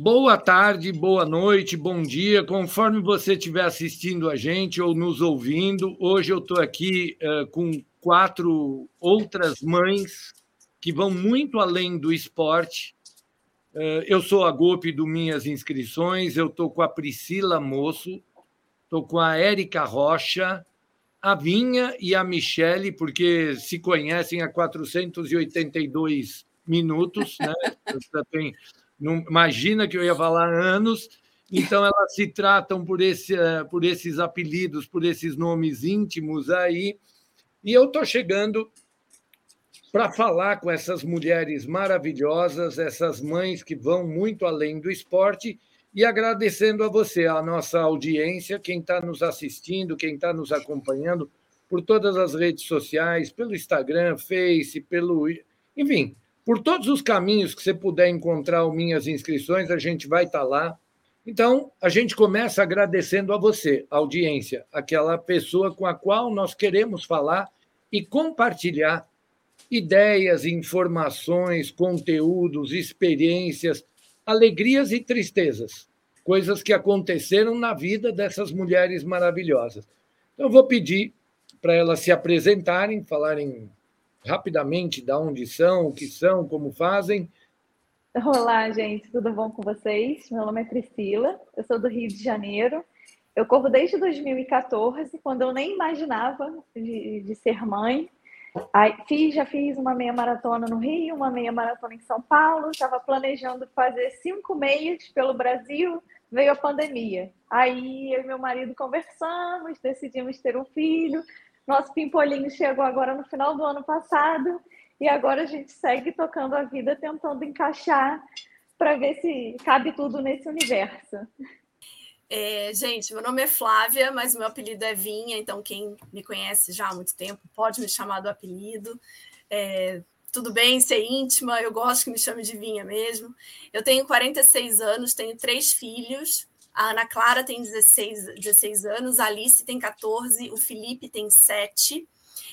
Boa tarde, boa noite, bom dia, conforme você estiver assistindo a gente ou nos ouvindo. Hoje eu estou aqui uh, com quatro outras mães que vão muito além do esporte. Uh, eu sou a Golpe do Minhas Inscrições, eu estou com a Priscila Moço, estou com a Érica Rocha, a Vinha e a Michele, porque se conhecem há 482 minutos, né? Tem não, imagina que eu ia falar anos. Então, elas se tratam por, esse, eh, por esses apelidos, por esses nomes íntimos aí. E eu estou chegando para falar com essas mulheres maravilhosas, essas mães que vão muito além do esporte, e agradecendo a você, a nossa audiência, quem está nos assistindo, quem está nos acompanhando por todas as redes sociais, pelo Instagram, Face, pelo. Enfim, por todos os caminhos que você puder encontrar minhas inscrições, a gente vai estar lá. Então, a gente começa agradecendo a você, audiência, aquela pessoa com a qual nós queremos falar e compartilhar ideias, informações, conteúdos, experiências, alegrias e tristezas, coisas que aconteceram na vida dessas mulheres maravilhosas. Então, eu vou pedir para elas se apresentarem, falarem rapidamente de onde são, o que são, como fazem. Olá, gente, tudo bom com vocês? Meu nome é Priscila, eu sou do Rio de Janeiro. Eu corro desde 2014, quando eu nem imaginava de, de ser mãe. Aí, fiz, já fiz uma meia maratona no Rio, uma meia maratona em São Paulo. Estava planejando fazer cinco meias pelo Brasil. Veio a pandemia. Aí eu e meu marido conversamos, decidimos ter um filho. Nosso pimpolinho chegou agora no final do ano passado e agora a gente segue tocando a vida, tentando encaixar para ver se cabe tudo nesse universo. É, gente, meu nome é Flávia, mas meu apelido é Vinha, então quem me conhece já há muito tempo pode me chamar do apelido. É, tudo bem ser íntima, eu gosto que me chame de Vinha mesmo. Eu tenho 46 anos, tenho três filhos, a Ana Clara tem 16, 16 anos, a Alice tem 14, o Felipe tem 7.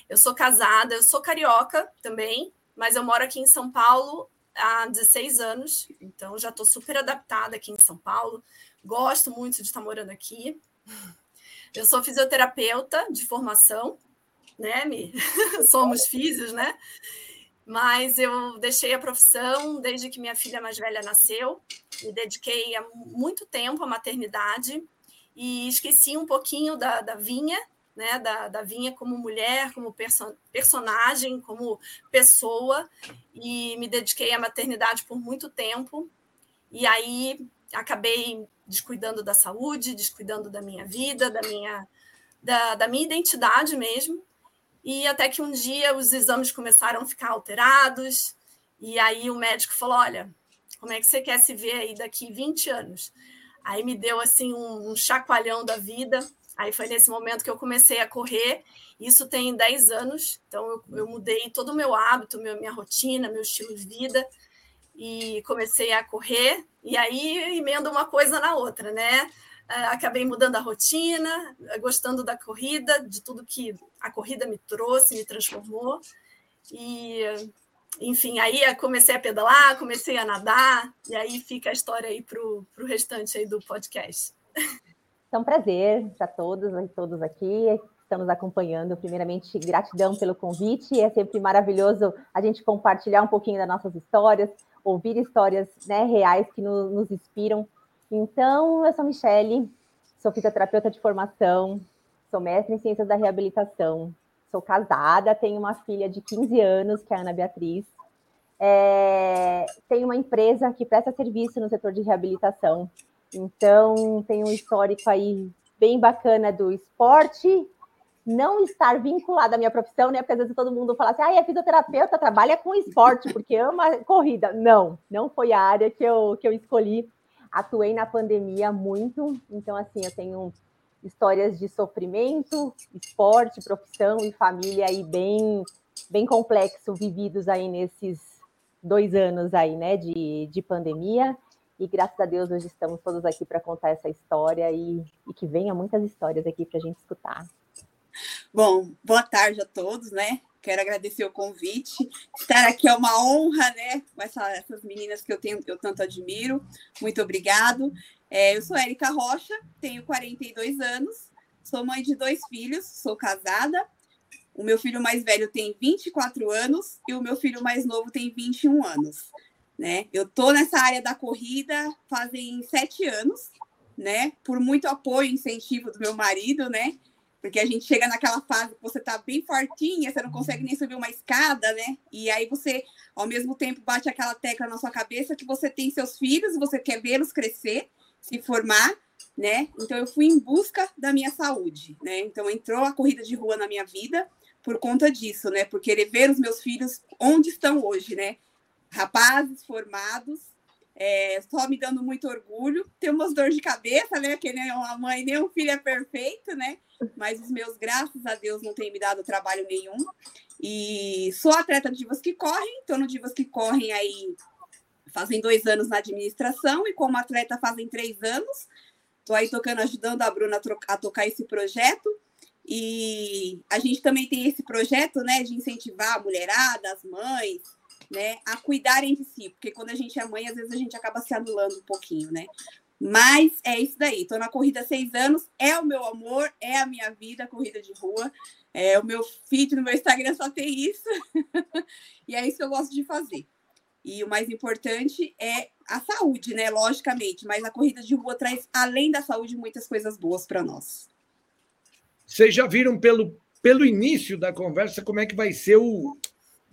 Eu sou casada, eu sou carioca também, mas eu moro aqui em São Paulo há 16 anos, então já estou super adaptada aqui em São Paulo. Gosto muito de estar morando aqui. Eu sou fisioterapeuta de formação, né, Mi? Somos físios, né? Mas eu deixei a profissão desde que minha filha mais velha nasceu, me dediquei há muito tempo à maternidade e esqueci um pouquinho da, da Vinha, né, da, da Vinha como mulher, como perso personagem, como pessoa, e me dediquei à maternidade por muito tempo, e aí acabei descuidando da saúde, descuidando da minha vida, da minha, da, da minha identidade mesmo, e até que um dia os exames começaram a ficar alterados, e aí o médico falou: Olha, como é que você quer se ver aí daqui 20 anos? Aí me deu assim um, um chacoalhão da vida. Aí foi nesse momento que eu comecei a correr. Isso tem 10 anos, então eu, eu mudei todo o meu hábito, minha, minha rotina, meu estilo de vida e comecei a correr. E aí emenda uma coisa na outra, né? Ah, acabei mudando a rotina, gostando da corrida, de tudo que a corrida me trouxe, me transformou. E, enfim, aí comecei a pedalar, comecei a nadar, e aí fica a história aí para o restante aí do podcast. Um prazer para todos e todos aqui estamos acompanhando. Primeiramente, gratidão pelo convite. É sempre maravilhoso a gente compartilhar um pouquinho das nossas histórias, ouvir histórias né, reais que nos, nos inspiram então, eu sou Michele, sou fisioterapeuta de formação, sou mestre em ciências da reabilitação, sou casada, tenho uma filha de 15 anos, que é a Ana Beatriz. É, tenho uma empresa que presta serviço no setor de reabilitação. Então, tenho um histórico aí bem bacana do esporte, não estar vinculada à minha profissão, né? Porque às vezes todo mundo fala assim, ah, é fisioterapeuta, trabalha com esporte, porque ama corrida. Não, não foi a área que eu, que eu escolhi atuei na pandemia muito, então assim, eu tenho histórias de sofrimento, esporte, profissão e família aí bem bem complexo vividos aí nesses dois anos aí, né, de, de pandemia. E graças a Deus hoje estamos todos aqui para contar essa história e, e que venha muitas histórias aqui para a gente escutar. Bom, boa tarde a todos, né? Quero agradecer o convite. Estar aqui é uma honra, né? Com essa, essas meninas que eu tenho, que eu tanto admiro. Muito obrigado. É, eu sou Érica Rocha, tenho 42 anos, sou mãe de dois filhos, sou casada. O meu filho mais velho tem 24 anos e o meu filho mais novo tem 21 anos. Né? Eu tô nessa área da corrida fazem sete anos, né? Por muito apoio e incentivo do meu marido, né? Porque a gente chega naquela fase que você tá bem fortinha, você não consegue nem subir uma escada, né? E aí você, ao mesmo tempo, bate aquela tecla na sua cabeça que você tem seus filhos, você quer vê-los crescer, se formar, né? Então eu fui em busca da minha saúde, né? Então entrou a corrida de rua na minha vida por conta disso, né? Por querer ver os meus filhos onde estão hoje, né? Rapazes formados, é, só me dando muito orgulho. Tem umas dores de cabeça, né? Que nem uma mãe, nem um filho é perfeito, né? Mas os meus, graças a Deus, não têm me dado trabalho nenhum. E sou atleta de divas que correm, estou no Divas que correm aí fazem dois anos na administração e como atleta fazem três anos. Estou aí tocando, ajudando a Bruna a tocar esse projeto. E a gente também tem esse projeto, né, de incentivar a mulherada, as mães, né, a cuidarem de si, porque quando a gente é mãe, às vezes a gente acaba se anulando um pouquinho, né? Mas é isso daí. Estou na corrida há seis anos, é o meu amor, é a minha vida, corrida de rua. É, o meu feed no meu Instagram só tem isso. e é isso que eu gosto de fazer. E o mais importante é a saúde, né? Logicamente, mas a corrida de rua traz, além da saúde, muitas coisas boas para nós. Vocês já viram pelo, pelo início da conversa como é que vai ser o,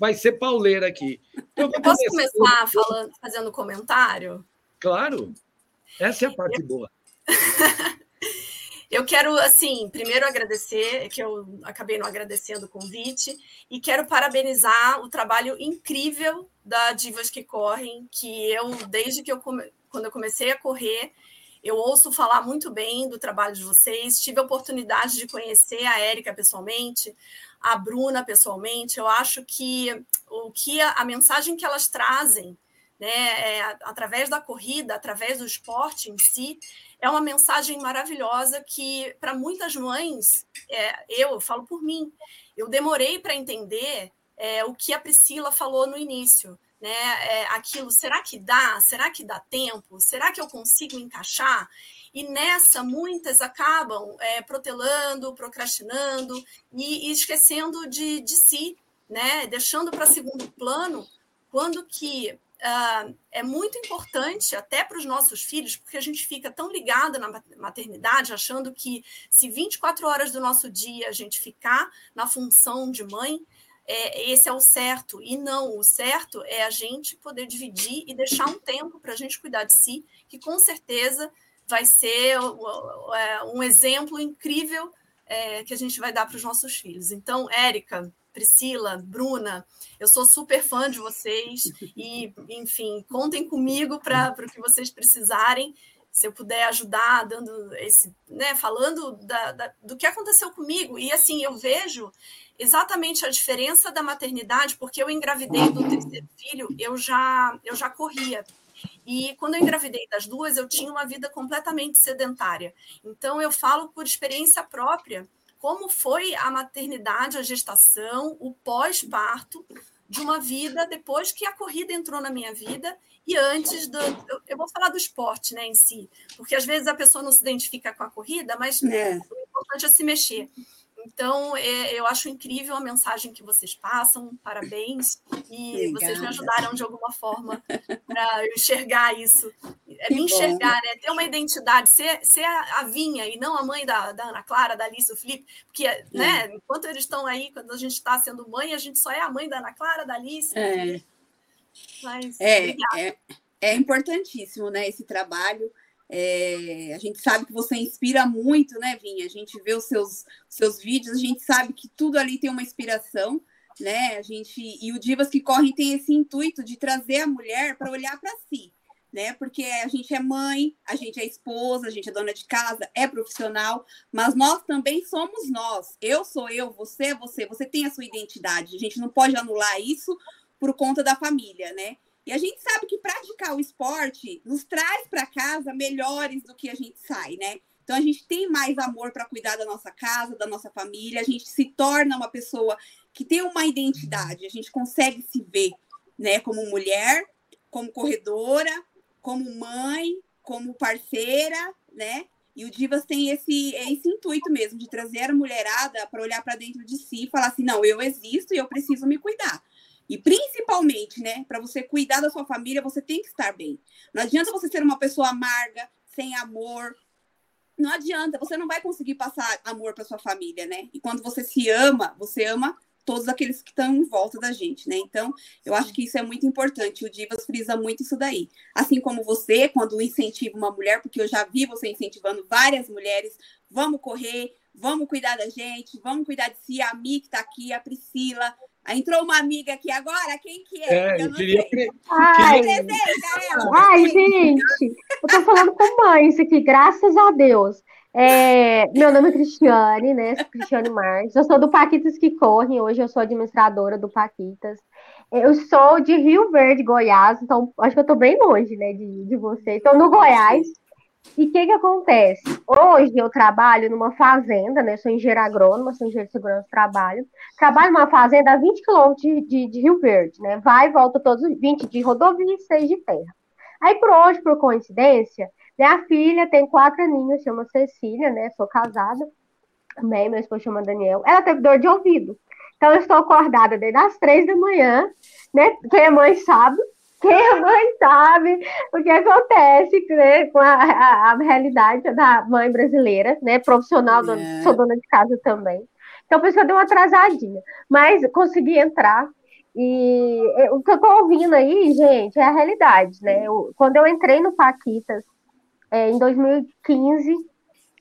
vai ser pauleira aqui. Então, eu posso começar falando, fazendo comentário? Claro, essa é a parte eu... boa. eu quero, assim, primeiro agradecer, que eu acabei não agradecendo o convite, e quero parabenizar o trabalho incrível da Divas que Correm, que eu, desde que eu, come... quando eu comecei a correr, eu ouço falar muito bem do trabalho de vocês, tive a oportunidade de conhecer a Érica pessoalmente, a Bruna pessoalmente. Eu acho que o que a, a mensagem que elas trazem, né, é, através da corrida, através do esporte em si, é uma mensagem maravilhosa que para muitas mães, é, eu, eu falo por mim, eu demorei para entender é, o que a Priscila falou no início né? É, aquilo, será que dá? Será que dá tempo? Será que eu consigo encaixar? E nessa, muitas acabam é, protelando, procrastinando e, e esquecendo de, de si, né? Deixando para segundo plano, quando que Uh, é muito importante até para os nossos filhos, porque a gente fica tão ligada na maternidade, achando que se 24 horas do nosso dia a gente ficar na função de mãe, é, esse é o certo. E não, o certo é a gente poder dividir e deixar um tempo para a gente cuidar de si, que com certeza vai ser é, um exemplo incrível é, que a gente vai dar para os nossos filhos. Então, Érica, Priscila, Bruna, eu sou super fã de vocês e, enfim, contem comigo para o que vocês precisarem. Se eu puder ajudar, dando esse, né, falando da, da, do que aconteceu comigo. E assim, eu vejo exatamente a diferença da maternidade, porque eu engravidei do terceiro filho, eu já, eu já corria. E quando eu engravidei das duas, eu tinha uma vida completamente sedentária. Então, eu falo por experiência própria como foi a maternidade, a gestação, o pós-parto de uma vida depois que a corrida entrou na minha vida e antes do. Eu, eu, vou falar do esporte né, em si, porque às vezes a pessoa não se identifica com a corrida, mas é. o importante é se mexer. Então, é, eu acho incrível a mensagem que vocês passam, parabéns, e Obrigada. vocês me ajudaram de alguma forma para enxergar isso. É me enxergar, né? Ter uma identidade, ser, ser a Vinha e não a mãe da, da Ana Clara, da Alice, do Felipe, porque, é. né, enquanto eles estão aí, quando a gente está sendo mãe, a gente só é a mãe da Ana Clara, da Alice. É. Mas, é, é, é importantíssimo, né, esse trabalho. É, a gente sabe que você inspira muito, né, Vinha? A gente vê os seus, seus vídeos, a gente sabe que tudo ali tem uma inspiração, né? A gente e o Divas que Correm tem esse intuito de trazer a mulher para olhar para si, né? Porque a gente é mãe, a gente é esposa, a gente é dona de casa, é profissional, mas nós também somos nós. Eu sou eu, você é você, você tem a sua identidade. A gente não pode anular isso por conta da família, né? E a gente sabe que praticar o esporte nos traz para casa melhores do que a gente sai, né? Então a gente tem mais amor para cuidar da nossa casa, da nossa família, a gente se torna uma pessoa que tem uma identidade, a gente consegue se ver, né, como mulher, como corredora, como mãe, como parceira, né? E o Divas tem esse, esse intuito mesmo de trazer a mulherada para olhar para dentro de si e falar assim: não, eu existo e eu preciso me cuidar. E principalmente, né, para você cuidar da sua família, você tem que estar bem. Não adianta você ser uma pessoa amarga, sem amor. Não adianta, você não vai conseguir passar amor para sua família, né? E quando você se ama, você ama todos aqueles que estão em volta da gente, né? Então, eu acho que isso é muito importante. O Divas frisa muito isso daí. Assim como você, quando incentiva uma mulher, porque eu já vi você incentivando várias mulheres, vamos correr, vamos cuidar da gente, vamos cuidar de si. A Mi que está aqui, a Priscila. Entrou uma amiga aqui agora, quem que é? é eu não queria... sei. Ai, Ai gente, eu tô falando com mães aqui, graças a Deus. É, meu nome é Cristiane, né? Cristiane Marques. Eu sou do Paquitas que Correm. Hoje eu sou administradora do Paquitas. Eu sou de Rio Verde, Goiás. Então, acho que eu tô bem longe, né, de, de você. Estou no Goiás. E o que que acontece? Hoje eu trabalho numa fazenda, né? Sou engenheiro agrônoma, sou engenheiro de segurança do trabalho. Trabalho numa fazenda a 20 quilômetros de, de, Rio Verde, né? Vai e volta todos os 20 de rodovia e 6 de terra. Aí, por hoje, por coincidência, minha filha tem quatro aninhos, chama Cecília, né? Sou casada também, meu esposo chama Daniel. Ela teve dor de ouvido. Então, eu estou acordada desde as três da manhã, né? Quem é mãe sabe. Quem é mãe sabe o que acontece né, com a, a, a realidade da mãe brasileira, né? Profissional, é. sou dona de casa também. Então, por isso eu dei uma atrasadinha. Mas consegui entrar. E o que eu estou ouvindo aí, gente, é a realidade, né? Eu, quando eu entrei no Paquitas, é, em 2015,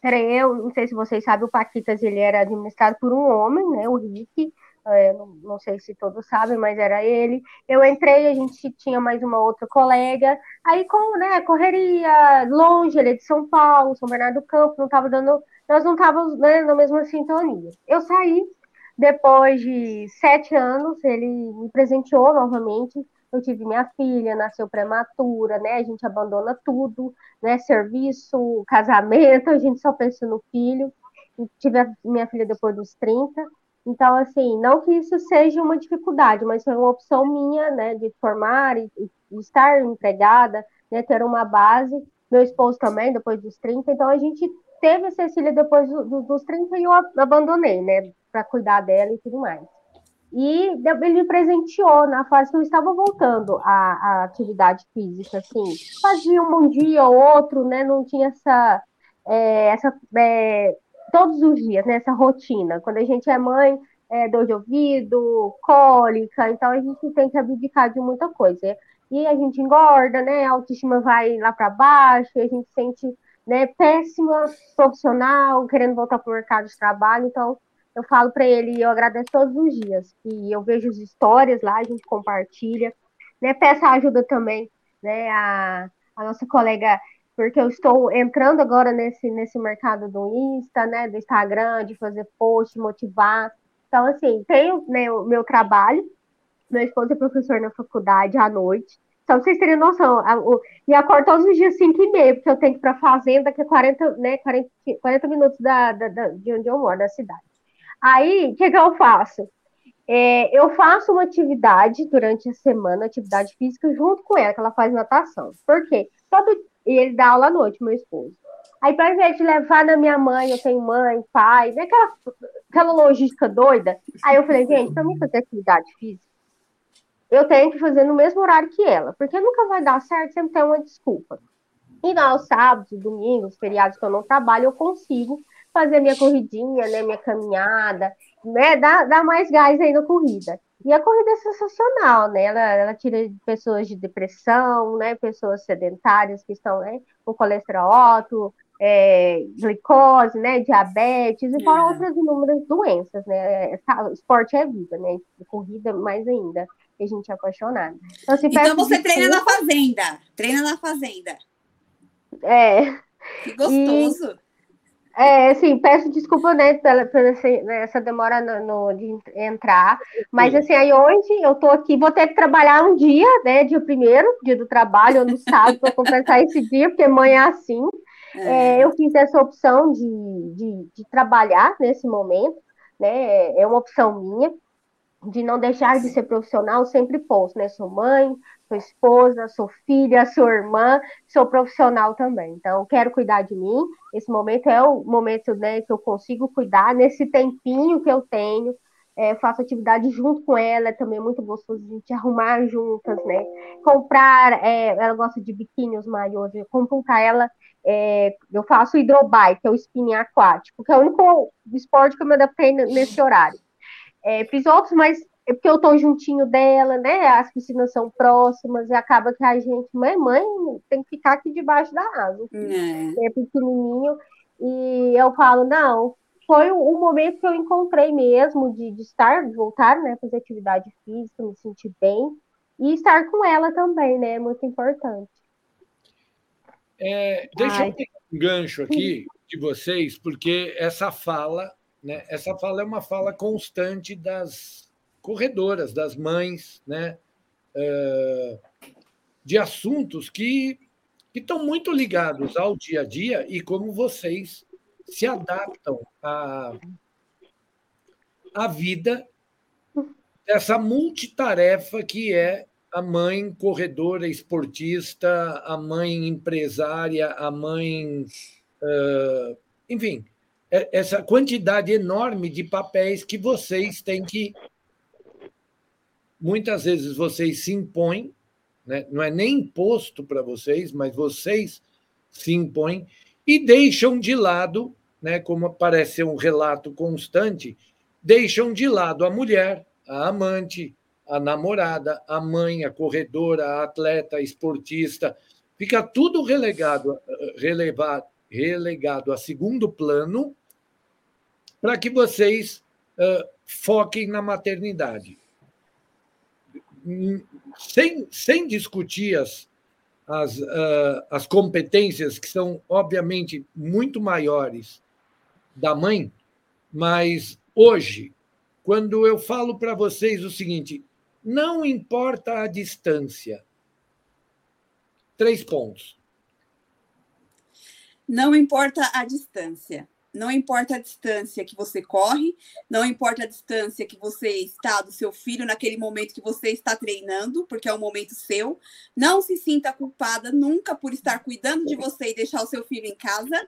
era eu, não sei se vocês sabem, o Paquitas ele era administrado por um homem, né, o Rick, é, não, não, sei se todos sabem, mas era ele. Eu entrei, a gente tinha mais uma outra colega, aí com, né, correria longe, ele é de São Paulo, São Bernardo do Campo, não estava dando, nós não estávamos né, na mesma sintonia. Eu saí, depois de sete anos, ele me presenteou novamente eu tive minha filha, nasceu prematura, né? A gente abandona tudo, né? Serviço, casamento, a gente só pensa no filho. tive a minha filha depois dos 30. Então, assim, não que isso seja uma dificuldade, mas foi uma opção minha, né, de formar e, estar empregada, né, ter uma base. Meu esposo também, depois dos 30. Então, a gente teve a Cecília depois do, dos 30 e eu abandonei, né, para cuidar dela e tudo mais. E ele me presenteou na fase que eu estava voltando à, à atividade física, assim, fazia um dia ou outro, né? Não tinha essa, é, essa é, todos os dias, né? Essa rotina. Quando a gente é mãe, é, dor de ouvido, cólica, então a gente tem que abdicar de muita coisa. E a gente engorda, né? A autoestima vai lá para baixo, e a gente sente né, péssima profissional, querendo voltar para o mercado de trabalho, então eu falo para ele, eu agradeço todos os dias. E eu vejo as histórias lá, a gente compartilha. Né? Peço ajuda também, né? A, a nossa colega, porque eu estou entrando agora nesse, nesse mercado do Insta, né? Do Instagram, de fazer post, motivar. Então, assim, tenho né, o meu trabalho. Meu esposo é professor na faculdade à noite. Pra vocês terem noção, a, o, e acordo todos os dias 5 e meia, porque eu tenho que ir para a fazenda, que é 40, né, 40, 40 minutos da, da, da, de onde eu moro, da cidade. Aí, o que, que eu faço? É, eu faço uma atividade durante a semana, atividade física, junto com ela, que ela faz natação. Por quê? Todo, ele dá aula à noite, meu esposo. Aí, para invés de levar na minha mãe, eu tenho mãe, pai, né, aquela, aquela logística doida. Aí eu falei, gente, para mim fazer atividade física, eu tenho que fazer no mesmo horário que ela, porque nunca vai dar certo, sempre tem uma desculpa. E aos sábados, domingos, feriados que eu não trabalho, eu consigo fazer minha corridinha, né, minha caminhada, né, dá, dá mais gás aí na corrida. E a corrida é sensacional, né? Ela, ela tira pessoas de depressão, né? Pessoas sedentárias que estão né, com colesterol alto, é, glicose, né? Diabetes e fora é. outras inúmeras doenças, né? Esporte é vida, né? Corrida mais ainda, a gente é apaixonado. Então, então você treina na fazenda, treina na fazenda. É. Que gostoso. E... É, assim, peço desculpa, né, pela, pela essa demora no, no, de entrar, mas assim, aí hoje eu tô aqui, vou ter que trabalhar um dia, né, dia primeiro, dia do trabalho, no sábado, para compensar esse dia, porque mãe é assim. É. É, eu fiz essa opção de, de, de, trabalhar nesse momento, né, é uma opção minha, de não deixar de ser profissional, sempre posto, né? Sou mãe, sou esposa, sou filha, sou irmã, sou profissional também. Então, quero cuidar de mim. Esse momento é o momento né, que eu consigo cuidar, nesse tempinho que eu tenho. É, faço atividade junto com ela, é também muito gostoso a gente arrumar juntas, né? Comprar, é, ela gosta de biquíni, os maiôs, eu compro para ela, é, eu faço hidrobike, é o spinning aquático, que é o único esporte que eu me adaptei nesse horário. É, fiz outros, mas é porque eu tô juntinho dela, né? As piscinas são próximas e acaba que a gente, mãe, mãe, tem que ficar aqui debaixo da asa. É. é pequenininho. E eu falo, não, foi o, momento que eu encontrei mesmo de, de estar, de voltar, né? Fazer atividade física, me sentir bem e estar com ela também, né? É muito importante. É, deixa Ai. eu pegar um gancho aqui de vocês, porque essa fala né? Essa fala é uma fala constante das corredoras, das mães, né? Uh, de assuntos que, que estão muito ligados ao dia a dia e como vocês se adaptam à, à vida dessa multitarefa que é a mãe corredora esportista, a mãe empresária, a mãe. Uh, enfim, é, essa quantidade enorme de papéis que vocês têm que. Muitas vezes vocês se impõem, né? não é nem imposto para vocês, mas vocês se impõem e deixam de lado, né? como parece ser um relato constante, deixam de lado a mulher, a amante, a namorada, a mãe, a corredora, a atleta, a esportista. Fica tudo relegado, relevado, relegado a segundo plano para que vocês uh, foquem na maternidade. Sem, sem discutir as, as, uh, as competências, que são, obviamente, muito maiores da mãe, mas hoje, quando eu falo para vocês o seguinte, não importa a distância. Três pontos. Não importa a distância. Não importa a distância que você corre, não importa a distância que você está do seu filho naquele momento que você está treinando, porque é um momento seu. Não se sinta culpada nunca por estar cuidando de você e deixar o seu filho em casa.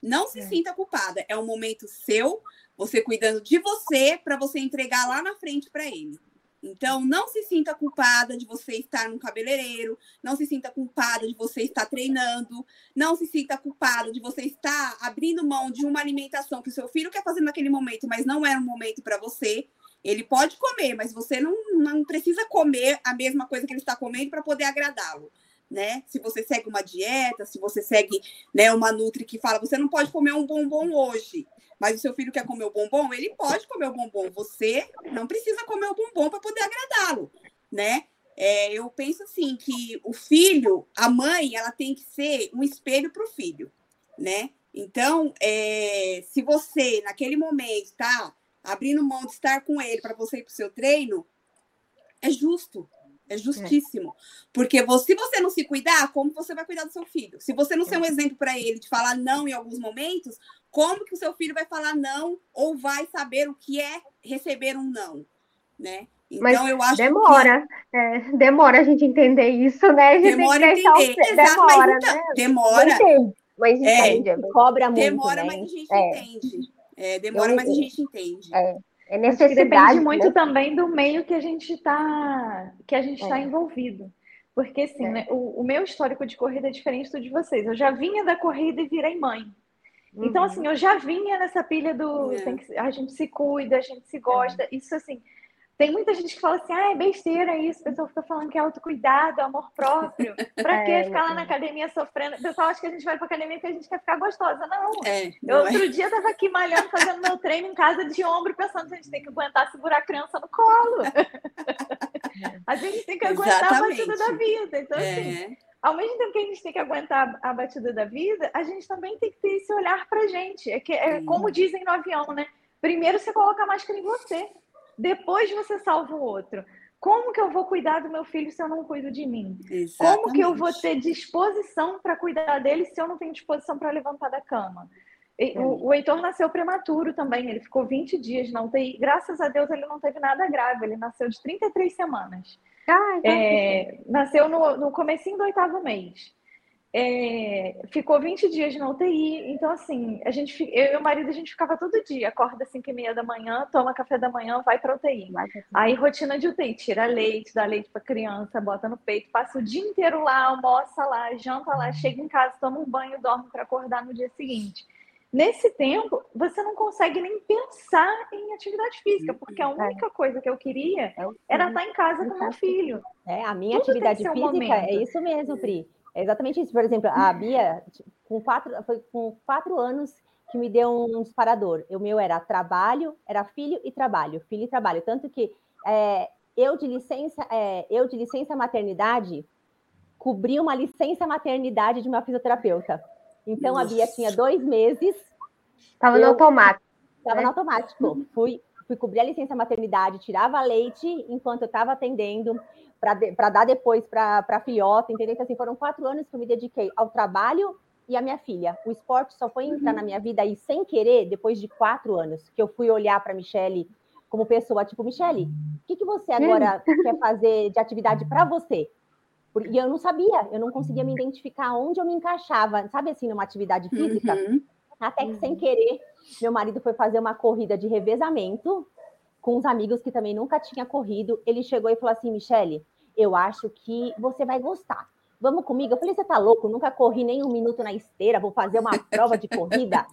Não se é. sinta culpada. É um momento seu, você cuidando de você para você entregar lá na frente para ele. Então, não se sinta culpada de você estar no cabeleireiro, não se sinta culpada de você estar treinando, não se sinta culpada de você estar abrindo mão de uma alimentação que o seu filho quer fazer naquele momento, mas não é um momento para você. Ele pode comer, mas você não, não precisa comer a mesma coisa que ele está comendo para poder agradá-lo. Né? Se você segue uma dieta, se você segue né, uma Nutri que fala, você não pode comer um bombom hoje mas o seu filho quer comer o bombom, ele pode comer o bombom. Você não precisa comer o bombom para poder agradá-lo, né? É, eu penso assim que o filho, a mãe, ela tem que ser um espelho para o filho, né? Então, é, se você naquele momento está abrindo mão de estar com ele para você ir para o seu treino, é justo, é justíssimo. É. Porque você, se você não se cuidar, como você vai cuidar do seu filho? Se você não ser um é. exemplo para ele de falar não em alguns momentos, como que o seu filho vai falar não ou vai saber o que é receber um não, né? Então Mas eu acho demora, que... é, demora a gente entender isso, né? Demora entender, o... Exato, demora, então, né? Demora. Entende, mas é, entende, é, cobra muito, Demora, né? mas a gente é. entende. É, demora, eu, mas a gente entende. É. É necessidade. Depende muito né? também do meio que a gente está que a gente está é. envolvido. Porque assim, é. né, o, o, meu histórico de corrida é diferente do de vocês. Eu já vinha da corrida e virei mãe. Uhum. Então, assim, eu já vinha nessa pilha do é. que, a gente se cuida, a gente se gosta. É. Isso, assim, tem muita gente que fala assim, ah, é besteira isso, o pessoal fica falando que é autocuidado, amor próprio. Pra é, que ficar lá na academia sofrendo? O pessoal acha que a gente vai pra academia porque a gente quer ficar gostosa. Não. É, não eu, é. outro dia tava aqui malhando, fazendo meu treino em casa de ombro, pensando que a gente tem que aguentar segurar a criança no colo. a gente tem que aguentar Exatamente. a batida da vida. Então, assim, é. ao mesmo tempo que a gente tem que aguentar a batida da vida, a gente também tem que ter esse olhar pra gente. É, que, é como dizem no avião, né? Primeiro você coloca a máscara em você depois você salva o outro. Como que eu vou cuidar do meu filho se eu não cuido de mim? Exatamente. Como que eu vou ter disposição para cuidar dele se eu não tenho disposição para levantar da cama? O, o Heitor nasceu prematuro também, ele ficou 20 dias na UTI. Graças a Deus ele não teve nada grave, ele nasceu de 33 semanas. Ah, é, nasceu no, no comecinho do oitavo mês. É, ficou 20 dias na UTI. Então, assim, a gente, eu e o marido, a gente ficava todo dia. Acorda às 5 e meia da manhã, toma café da manhã, vai para UTI. Aí, rotina de UTI, tira leite, dá leite para criança, bota no peito, passa o dia inteiro lá, almoça lá, janta lá, chega em casa, toma um banho, dorme para acordar no dia seguinte. Nesse tempo, você não consegue nem pensar em atividade física, porque a única coisa que eu queria é era estar em casa com meu filho. É, a minha Tudo atividade física é isso mesmo, Pri. É exatamente isso. Por exemplo, a Bia, com quatro, foi com quatro anos que me deu um disparador. O meu era trabalho, era filho e trabalho, filho e trabalho. Tanto que é, eu de licença, é, eu de licença maternidade cobri uma licença maternidade de uma fisioterapeuta. Então Nossa. a Bia tinha dois meses. Estava no automático. Estava né? no automático. Fui, fui cobrir a licença maternidade, tirava leite enquanto eu estava atendendo para dar depois para a filhota, entendeu? Então, assim, foram quatro anos que eu me dediquei ao trabalho e à minha filha. O esporte só foi entrar uhum. na minha vida aí sem querer depois de quatro anos, que eu fui olhar para a Michelle como pessoa, tipo, Michelle, o que, que você agora quer fazer de atividade para você? E eu não sabia, eu não conseguia me identificar onde eu me encaixava, sabe assim, numa atividade física? Uhum. Até que, sem uhum. querer, meu marido foi fazer uma corrida de revezamento com os amigos que também nunca tinha corrido. Ele chegou e falou assim: Michele, eu acho que você vai gostar. Vamos comigo? Eu falei: você tá louco? Nunca corri nem um minuto na esteira, vou fazer uma prova de corrida.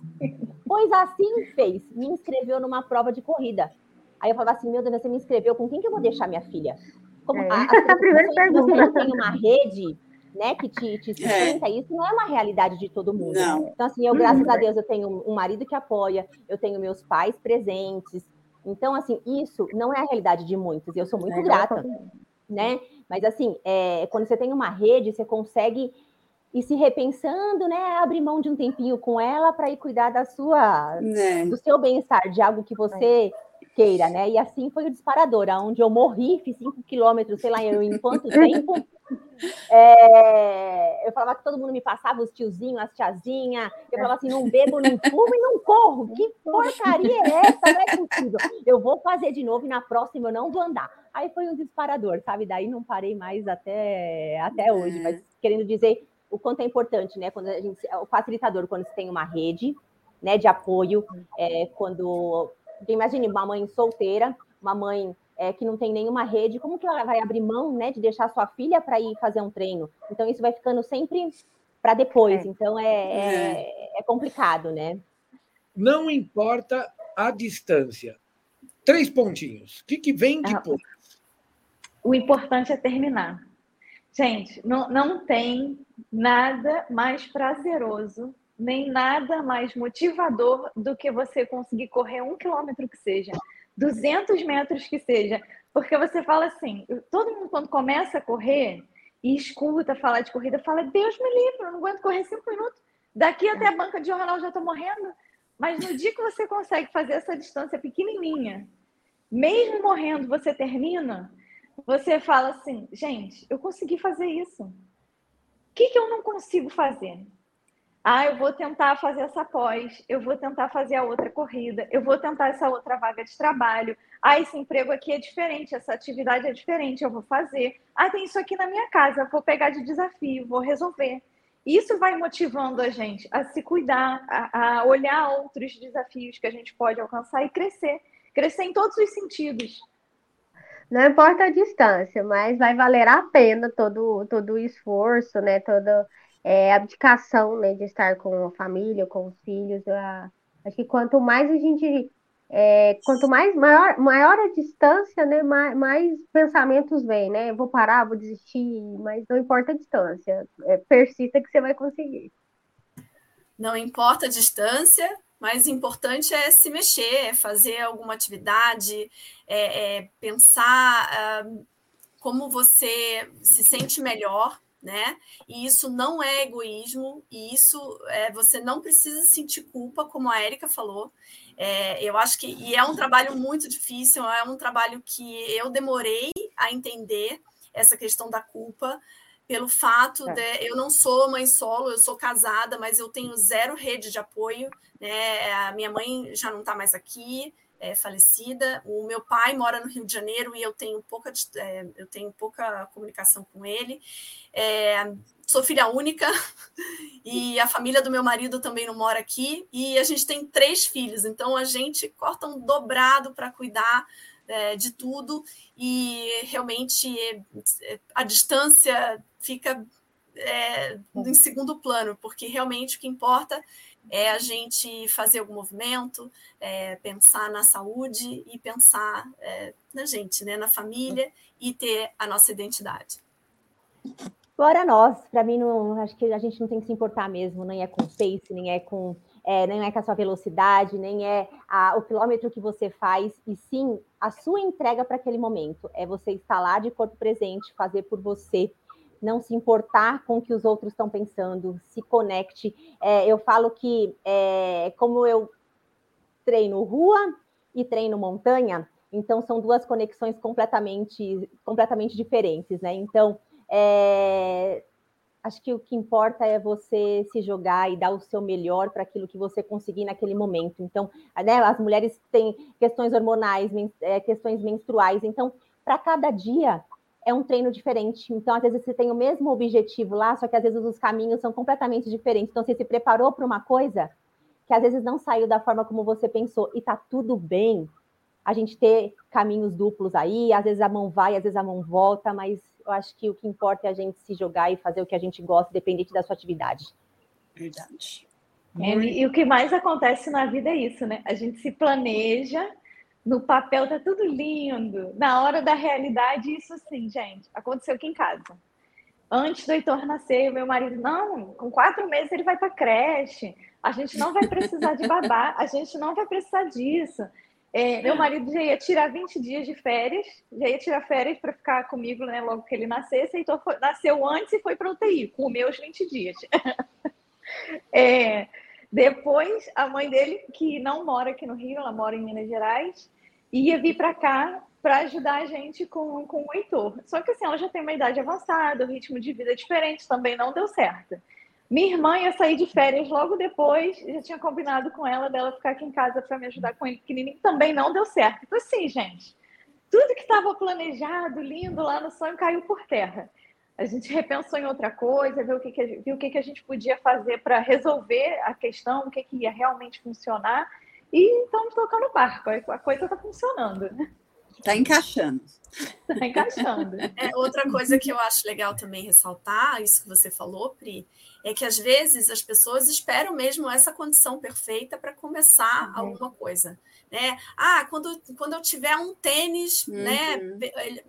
pois assim fez, me inscreveu numa prova de corrida. Aí eu falava assim: meu Deus, você me inscreveu, com quem que eu vou deixar minha filha? Como, é. a, a, a primeira pergunta. Você não tem uma rede né, que te, te sustenta, é. isso não é uma realidade de todo mundo. Não. Então, assim, eu, graças a Deus, eu tenho um marido que apoia, eu tenho meus pais presentes. Então, assim, isso não é a realidade de muitos, e eu sou muito é grata, né? Mas, assim, é, quando você tem uma rede, você consegue ir se repensando, né? Abrir mão de um tempinho com ela para ir cuidar da sua, é. do seu bem-estar, de algo que você queira, né? E assim foi o disparador, onde eu morri, fiz 5 quilômetros, sei lá, eu, em quanto tempo. É, eu falava que todo mundo me passava, os tiozinhos, as tiazinhas. Eu falava assim: não bebo, não fumo e não corro. Que porcaria é essa? Não é possível. Eu vou fazer de novo e na próxima eu não vou andar. Aí foi um disparador, sabe? Daí não parei mais até, até hoje. Mas querendo dizer o quanto é importante, né? Quando a gente, o facilitador, quando você tem uma rede né, de apoio, é, quando porque imagine uma mãe solteira, uma mãe é, que não tem nenhuma rede, como que ela vai abrir mão né, de deixar sua filha para ir fazer um treino? Então, isso vai ficando sempre para depois. É. Então, é, é, é, complicado, né? Não importa a distância. Três pontinhos. O que, que vem ah, depois? O importante é terminar. Gente, não, não tem nada mais prazeroso nem nada mais motivador do que você conseguir correr um quilômetro que seja, 200 metros que seja, porque você fala assim, todo mundo quando começa a correr e escuta falar de corrida, fala, Deus me livre, eu não aguento correr cinco minutos, daqui até a banca de jornal já estou morrendo, mas no dia que você consegue fazer essa distância pequenininha, mesmo morrendo, você termina, você fala assim, gente, eu consegui fazer isso. O que, que eu não consigo fazer? Ah, eu vou tentar fazer essa pós, eu vou tentar fazer a outra corrida, eu vou tentar essa outra vaga de trabalho. Ah, esse emprego aqui é diferente, essa atividade é diferente, eu vou fazer. Ah, tem isso aqui na minha casa, vou pegar de desafio, vou resolver. Isso vai motivando a gente a se cuidar, a, a olhar outros desafios que a gente pode alcançar e crescer. Crescer em todos os sentidos. Não importa a distância, mas vai valer a pena todo, todo o esforço, né? Todo é, abdicação né, de estar com a família, com os filhos. acho que quanto mais a gente. É, quanto mais maior, maior a distância, né, mais, mais pensamentos vêm, né? Vou parar, vou desistir, mas não importa a distância. É, persista que você vai conseguir. Não importa a distância, mas o importante é se mexer, é fazer alguma atividade, é, é pensar uh, como você se sente melhor né? E isso não é egoísmo, e isso é, você não precisa sentir culpa, como a Érica falou. É, eu acho que e é um trabalho muito difícil, é um trabalho que eu demorei a entender essa questão da culpa, pelo fato é. de eu não sou mãe solo, eu sou casada, mas eu tenho zero rede de apoio. Né? A minha mãe já não está mais aqui, é falecida. O meu pai mora no Rio de Janeiro e eu tenho pouca, é, eu tenho pouca comunicação com ele. É, sou filha única e a família do meu marido também não mora aqui. E a gente tem três filhos, então a gente corta um dobrado para cuidar é, de tudo e realmente é, a distância fica é, em segundo plano, porque realmente o que importa é a gente fazer algum movimento, é, pensar na saúde e pensar é, na gente, né, na família e ter a nossa identidade. Bora nós, para mim, não, acho que a gente não tem que se importar mesmo, nem é com pace, nem é com é, nem é com a sua velocidade, nem é a, o quilômetro que você faz, e sim a sua entrega para aquele momento. É você estar lá de corpo presente, fazer por você, não se importar com o que os outros estão pensando, se conecte. É, eu falo que, é, como eu treino rua e treino montanha, então são duas conexões completamente, completamente diferentes, né? Então, é, acho que o que importa é você se jogar e dar o seu melhor para aquilo que você conseguir naquele momento. Então, né, as mulheres têm questões hormonais, é, questões menstruais. Então, para cada dia é um treino diferente. Então, às vezes você tem o mesmo objetivo lá, só que às vezes os caminhos são completamente diferentes. Então, você se preparou para uma coisa que às vezes não saiu da forma como você pensou e tá tudo bem. A gente ter caminhos duplos aí, às vezes a mão vai, às vezes a mão volta, mas eu acho que o que importa é a gente se jogar e fazer o que a gente gosta, independente da sua atividade. Verdade. É, e o que mais acontece na vida é isso, né? A gente se planeja, no papel tá tudo lindo, na hora da realidade, isso sim, gente, aconteceu aqui em casa. Antes do Heitor nascer, meu marido, não, com quatro meses ele vai para creche, a gente não vai precisar de babá, a gente não vai precisar disso. É, meu marido já ia tirar 20 dias de férias, já ia tirar férias para ficar comigo né, logo que ele nascesse, então foi, nasceu antes e foi para UTI, com meus 20 dias. é, depois, a mãe dele, que não mora aqui no Rio, ela mora em Minas Gerais, ia vir para cá para ajudar a gente com, com o Heitor. Só que assim, ela já tem uma idade avançada, o ritmo de vida é diferente, também não deu certo. Minha irmã ia sair de férias logo depois, já tinha combinado com ela dela ficar aqui em casa para me ajudar com ele pequenininho, também não deu certo. Então, assim, gente, tudo que estava planejado, lindo lá no sonho, caiu por terra. A gente repensou em outra coisa, viu o que, que, viu o que, que a gente podia fazer para resolver a questão, o que, que ia realmente funcionar, e estamos tocando o barco, a coisa está funcionando. Está encaixando. Está encaixando. É, outra coisa que eu acho legal também ressaltar, isso que você falou, Pri, é que às vezes as pessoas esperam mesmo essa condição perfeita para começar uhum. alguma coisa. Né? Ah, quando, quando eu tiver um tênis, né, uhum. né?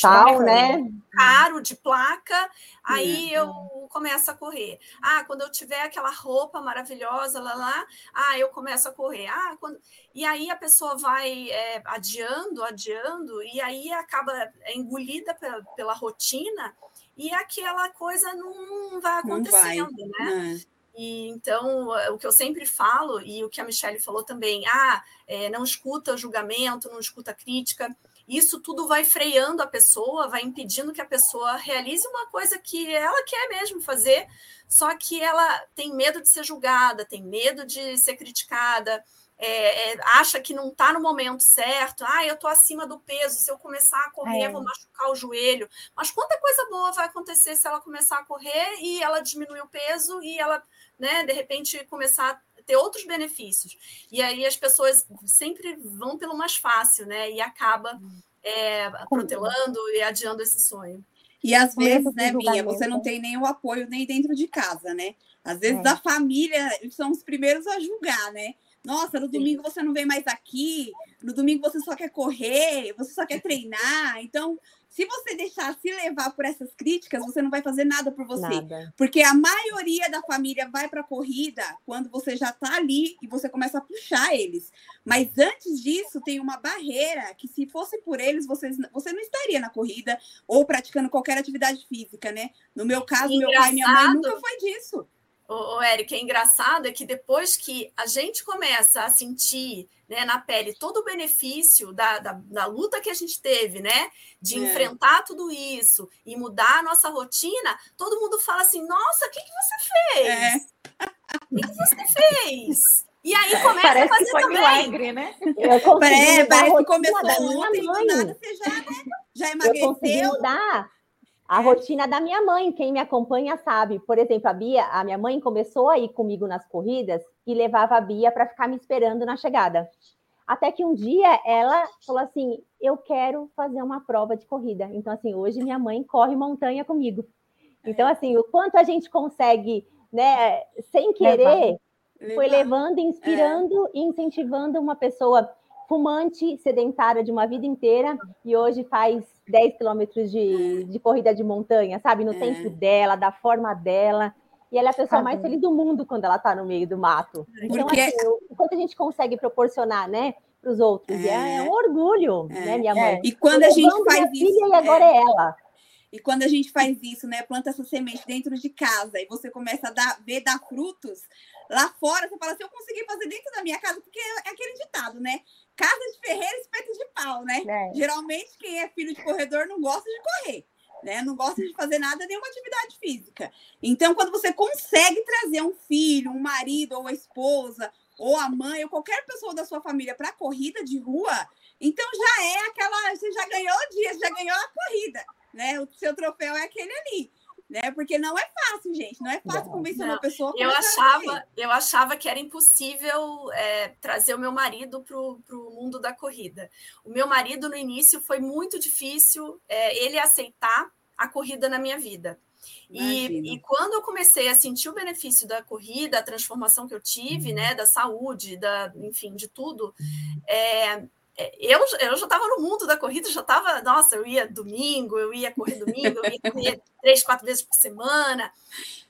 Tal, né? Caro de placa, aí uhum. eu começo a correr. Ah, quando eu tiver aquela roupa maravilhosa lá, lá ah, eu começo a correr. Ah, quando... E aí a pessoa vai é, adiando, adiando, e aí acaba engolida pela, pela rotina e aquela coisa não vai acontecendo, não vai. né? É. E, então, o que eu sempre falo, e o que a Michelle falou também, ah, é, não escuta julgamento, não escuta crítica, isso tudo vai freando a pessoa, vai impedindo que a pessoa realize uma coisa que ela quer mesmo fazer, só que ela tem medo de ser julgada, tem medo de ser criticada, é, é, acha que não está no momento certo, ah, eu estou acima do peso, se eu começar a correr, é. vou machucar o joelho. Mas quanta coisa boa vai acontecer se ela começar a correr e ela diminuir o peso e ela, né, de repente, começar a ter outros benefícios. E aí as pessoas sempre vão pelo mais fácil, né? E acaba é, protelando e adiando esse sonho. E às vezes, né, Minha, você não tem nem o apoio nem dentro de casa, né? Às vezes é. a família são os primeiros a julgar, né? Nossa, no domingo você não vem mais aqui, no domingo você só quer correr, você só quer treinar. Então, se você deixar se levar por essas críticas, você não vai fazer nada por você. Nada. Porque a maioria da família vai para a corrida quando você já está ali e você começa a puxar eles. Mas antes disso, tem uma barreira que, se fosse por eles, você, você não estaria na corrida ou praticando qualquer atividade física, né? No meu caso, meu pai e minha mãe nunca foi disso. O, o Eric, é engraçado é que depois que a gente começa a sentir né, na pele todo o benefício da, da, da, luta que a gente teve, né? De é. enfrentar tudo isso e mudar a nossa rotina, todo mundo fala assim: nossa, o que, que você fez? É. O que, que você fez? E aí começa parece a fazer que foi também. milagre, né? Eu consegui É, parece que começou ontem, do nada você já, né, já Eu consegui emagreceu. mudar a rotina da minha mãe. Quem me acompanha sabe. Por exemplo, a Bia, a minha mãe começou a ir comigo nas corridas e levava a Bia para ficar me esperando na chegada. Até que um dia ela falou assim: Eu quero fazer uma prova de corrida. Então, assim, hoje minha mãe corre montanha comigo. Então, assim, o quanto a gente consegue, né, sem querer, foi levando, inspirando e incentivando uma pessoa fumante, sedentária de uma vida inteira e hoje faz 10 quilômetros de, de corrida de montanha, sabe? No É. tempo dela, da forma dela. E ela é a pessoa mais feliz do mundo quando ela está no meio do mato. Então, Porque- assim, o quanto a gente consegue proporcionar, né, para os outros. E É, É. um orgulho, né, minha mãe? E quando a gente faz minha isso. filha e agora é, é ela. E quando a gente faz isso, né? Planta essa semente dentro de casa e você começa a dar, ver dar frutos, lá fora você fala assim: eu consegui fazer dentro da minha casa, porque é aquele ditado, né? Casa de ferreira, espeto de pau, né? É. Geralmente, quem é filho de corredor não gosta de correr, né? Não gosta de fazer nada, nenhuma atividade física. Então, quando você consegue trazer um filho, um marido, ou a esposa, ou a mãe, ou qualquer pessoa da sua família para corrida de rua, então já é aquela. Você já ganhou o dia, já ganhou a corrida, né? O seu troféu é aquele ali. Né? Porque não é fácil, gente. Não é fácil convencer Não. uma pessoa. Eu achava, eu achava que era impossível é, trazer o meu marido para o mundo da corrida. O meu marido, no início, foi muito difícil é, ele aceitar a corrida na minha vida. E, e quando eu comecei a sentir o benefício da corrida, a transformação que eu tive, né, da saúde, da, enfim, de tudo, é, eu, eu já estava no mundo da corrida, já estava, nossa, eu ia domingo, eu ia correr domingo, eu ia correr três, quatro vezes por semana.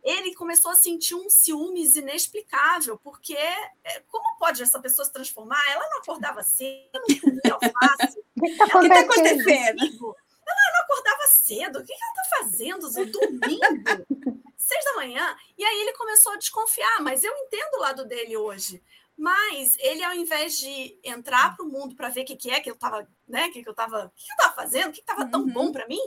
Ele começou a sentir um ciúmes inexplicável, porque é, como pode essa pessoa se transformar? Ela não acordava cedo, não comia alface, O que está está acontecendo? Ela não acordava cedo. O que que ela está fazendo? No domingo, seis da manhã. E aí ele começou a desconfiar, mas eu entendo o lado dele hoje. Mas ele, ao invés de entrar para o mundo para ver o que, que é que eu estava, né? Que, que eu estava, o que, que eu estava fazendo, o que estava tão Uhum. bom para mim,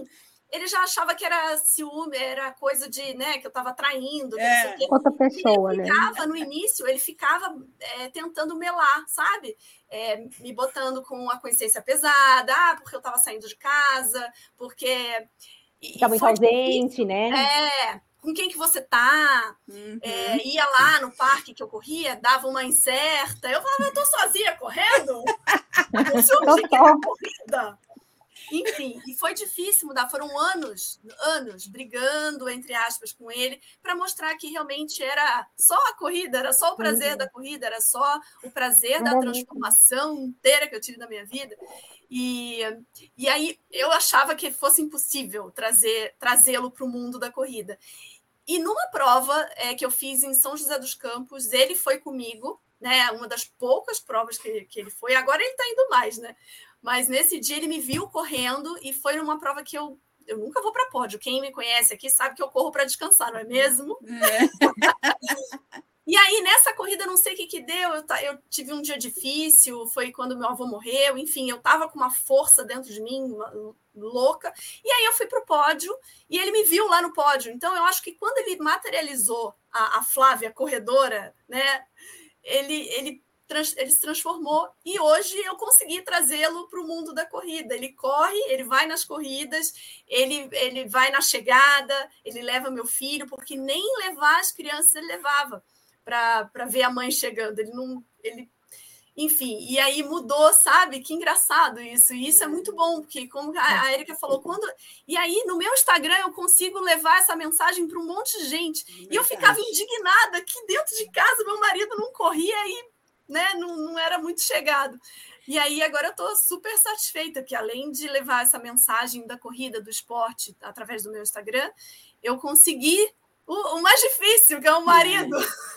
ele já achava que era ciúme, era coisa de, né, que eu estava traindo, É. sei o quê. Outra pessoa, ele né? ficava, no início, ele ficava é, tentando melar, sabe? É, me botando com a consciência pesada, ah, porque eu estava saindo de casa, porque. e- Fica e muito foi ausente, né? É, com quem que você tá? Uhum. É, ia lá no parque que eu corria, dava uma incerta. Eu falava, eu tô sozinha correndo? Eu sou Tô de corrida. Enfim, e foi difícil mudar. Foram anos, anos brigando, entre aspas, com ele, para mostrar que realmente era só a corrida, era só o prazer Uhum. da corrida, era só o prazer da transformação inteira que eu tive na minha vida. E, e aí eu achava que fosse impossível trazer trazê-lo para o mundo da corrida. E numa prova é, que eu fiz em São José dos Campos, ele foi comigo, né? Uma das poucas provas que, que ele foi. Agora ele está indo mais, né? Mas nesse dia ele me viu correndo e foi numa prova que eu, eu nunca vou para pódio. Quem me conhece aqui sabe que eu corro para descansar, não é mesmo? É. E aí, nessa corrida, não sei o que, que deu, eu, eu tive um dia difícil, foi quando meu avô morreu, enfim, eu tava com uma força dentro de mim, uma- louca, e aí eu fui pro pódio, e ele me viu lá no pódio, então eu acho que quando ele materializou a, a Flávia, corredora, né, ele, ele, ele se transformou, e hoje eu consegui trazê-lo para o mundo da corrida, ele corre, ele vai nas corridas, ele, ele vai na chegada, ele leva meu filho, porque nem levar as crianças ele levava, para ver a mãe chegando. Ele não. Ele, enfim, e aí mudou, sabe? Que engraçado isso. E isso é muito bom, porque, como a, Erika falou, quando. E aí, no meu Instagram, eu consigo levar essa mensagem para um monte de gente. E eu ficava indignada que dentro de casa meu marido não corria e né, não, não era muito chegado. E aí, agora eu estou super satisfeita, que além de levar essa mensagem da corrida, do esporte, através do meu Instagram, eu consegui o, o mais difícil, que é o marido. É